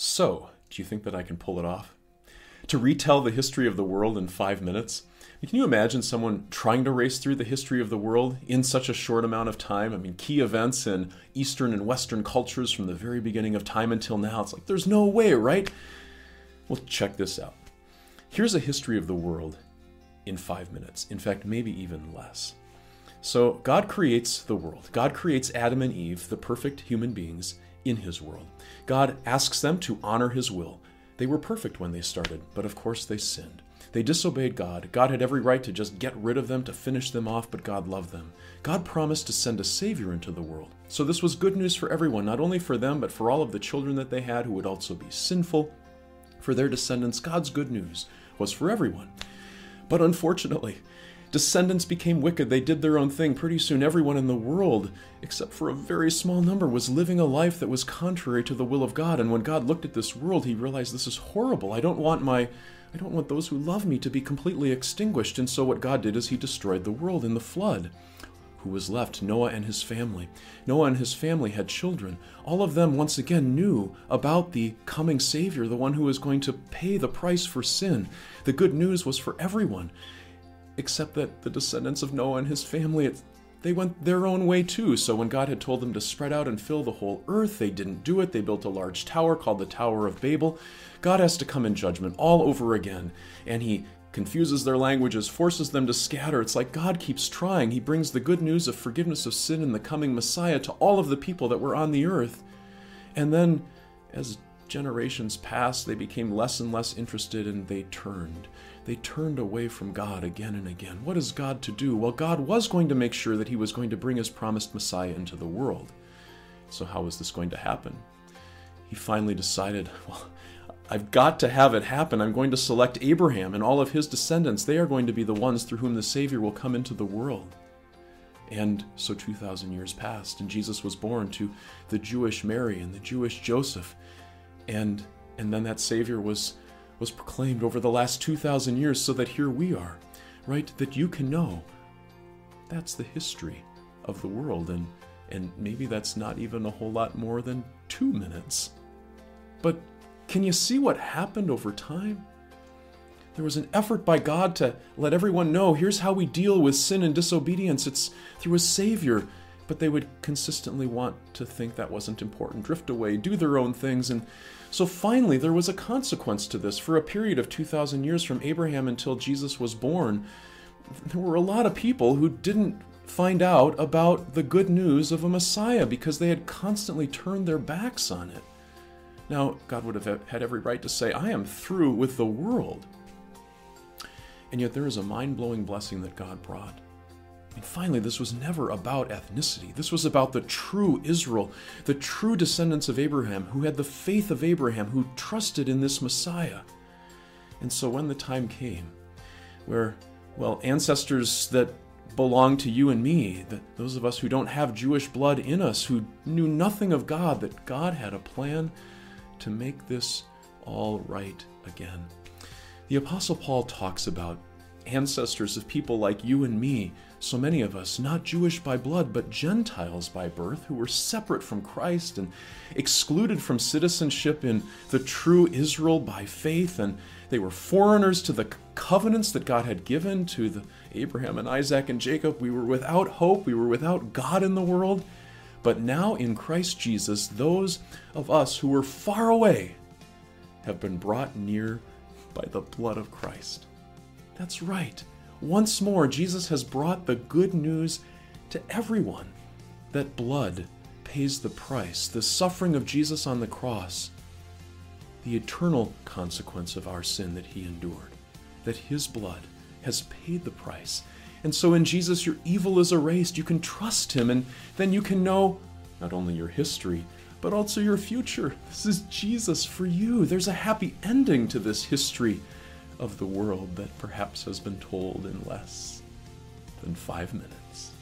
So, do you think that I can pull it off? To retell the history of the world in five minutes? Can you imagine someone trying to race through the history of the world in such a short amount of time? I mean, key events in Eastern and Western cultures from the very beginning of time until now. It's like, there's no way, right? Well, check this out. Here's a history of the world in five minutes. In fact, maybe even less. So, God creates the world. God creates Adam and Eve, the perfect human beings, in his world. God asks them to honor his will. They were perfect when they started, but of course they sinned. They disobeyed God. God had every right to just get rid of them, to finish them off, but God loved them. God promised to send a Savior into the world. So this was good news for everyone, not only for them, but for all of the children that they had who would also be sinful. For their descendants, God's good news was for everyone. But unfortunately, descendants became wicked. They did their own thing. Pretty soon, everyone in the world, except for a very small number, was living a life that was contrary to the will of God. And when God looked at this world, he realized this is horrible. I don't want my. I don't want those who love me to be completely extinguished. And so, what God did is He destroyed the world in the flood. Who was left? Noah and his family. Noah and his family had children. All of them, once again, knew about the coming Savior, the one who was going to pay the price for sin. The good news was for everyone except that the descendants of Noah and his family, they went their own way too. So when God had told them to spread out and fill the whole earth, they didn't do it. They built a large tower called the Tower of Babel. God has to come in judgment all over again, and he confuses their languages, forces them to scatter. It's like God keeps trying. He brings the good news of forgiveness of sin and the coming Messiah to all of the people that were on the earth. And then, as generations passed, they became less and less interested and they turned. They turned away from God again and again. What is God to do? Well, God was going to make sure that He was going to bring His promised Messiah into the world. So, how was this going to happen? He finally decided, well, I've got to have it happen. I'm going to select Abraham and all of his descendants. They are going to be the ones through whom the Savior will come into the world. And so 2,000 years passed, and Jesus was born to the Jewish Mary and the Jewish Joseph and and then that savior was was proclaimed over the last 2000 years so that here we are right that you can know that's the history of the world and and maybe that's not even a whole lot more than 2 minutes but can you see what happened over time there was an effort by God to let everyone know here's how we deal with sin and disobedience. It's through a Savior but they would consistently want to think that wasn't important, drift away, do their own things. And so finally, there was a consequence to this. For a period of 2,000 years from Abraham until Jesus was born, there were a lot of people who didn't find out about the good news of a Messiah because they had constantly turned their backs on it. Now, God would have had every right to say, I am through with the world. And yet, there is a mind blowing blessing that God brought. And finally, this was never about ethnicity. This was about the true Israel, the true descendants of Abraham, who had the faith of Abraham, who trusted in this Messiah. And so when the time came where, well, ancestors that belong to you and me, that those of us who don't have Jewish blood in us, who knew nothing of God, that God had a plan to make this all right again. The Apostle Paul talks about ancestors of people like you and me, so many of us, not Jewish by blood, but Gentiles by birth, who were separate from Christ and excluded from citizenship in the true Israel by faith, and they were foreigners to the covenants that God had given to the Abraham and Isaac and Jacob. We were without hope, we were without God in the world. But now in Christ Jesus, those of us who were far away have been brought near by the blood of Christ. That's right. Once more, Jesus has brought the good news to everyone that blood pays the price, the suffering of Jesus on the cross, the eternal consequence of our sin that he endured, that his blood has paid the price. And so in Jesus, your evil is erased. You can trust him, and then you can know not only your history, but also your future. This is Jesus for you. There's a happy ending to this history of the world that perhaps has been told in less than five minutes.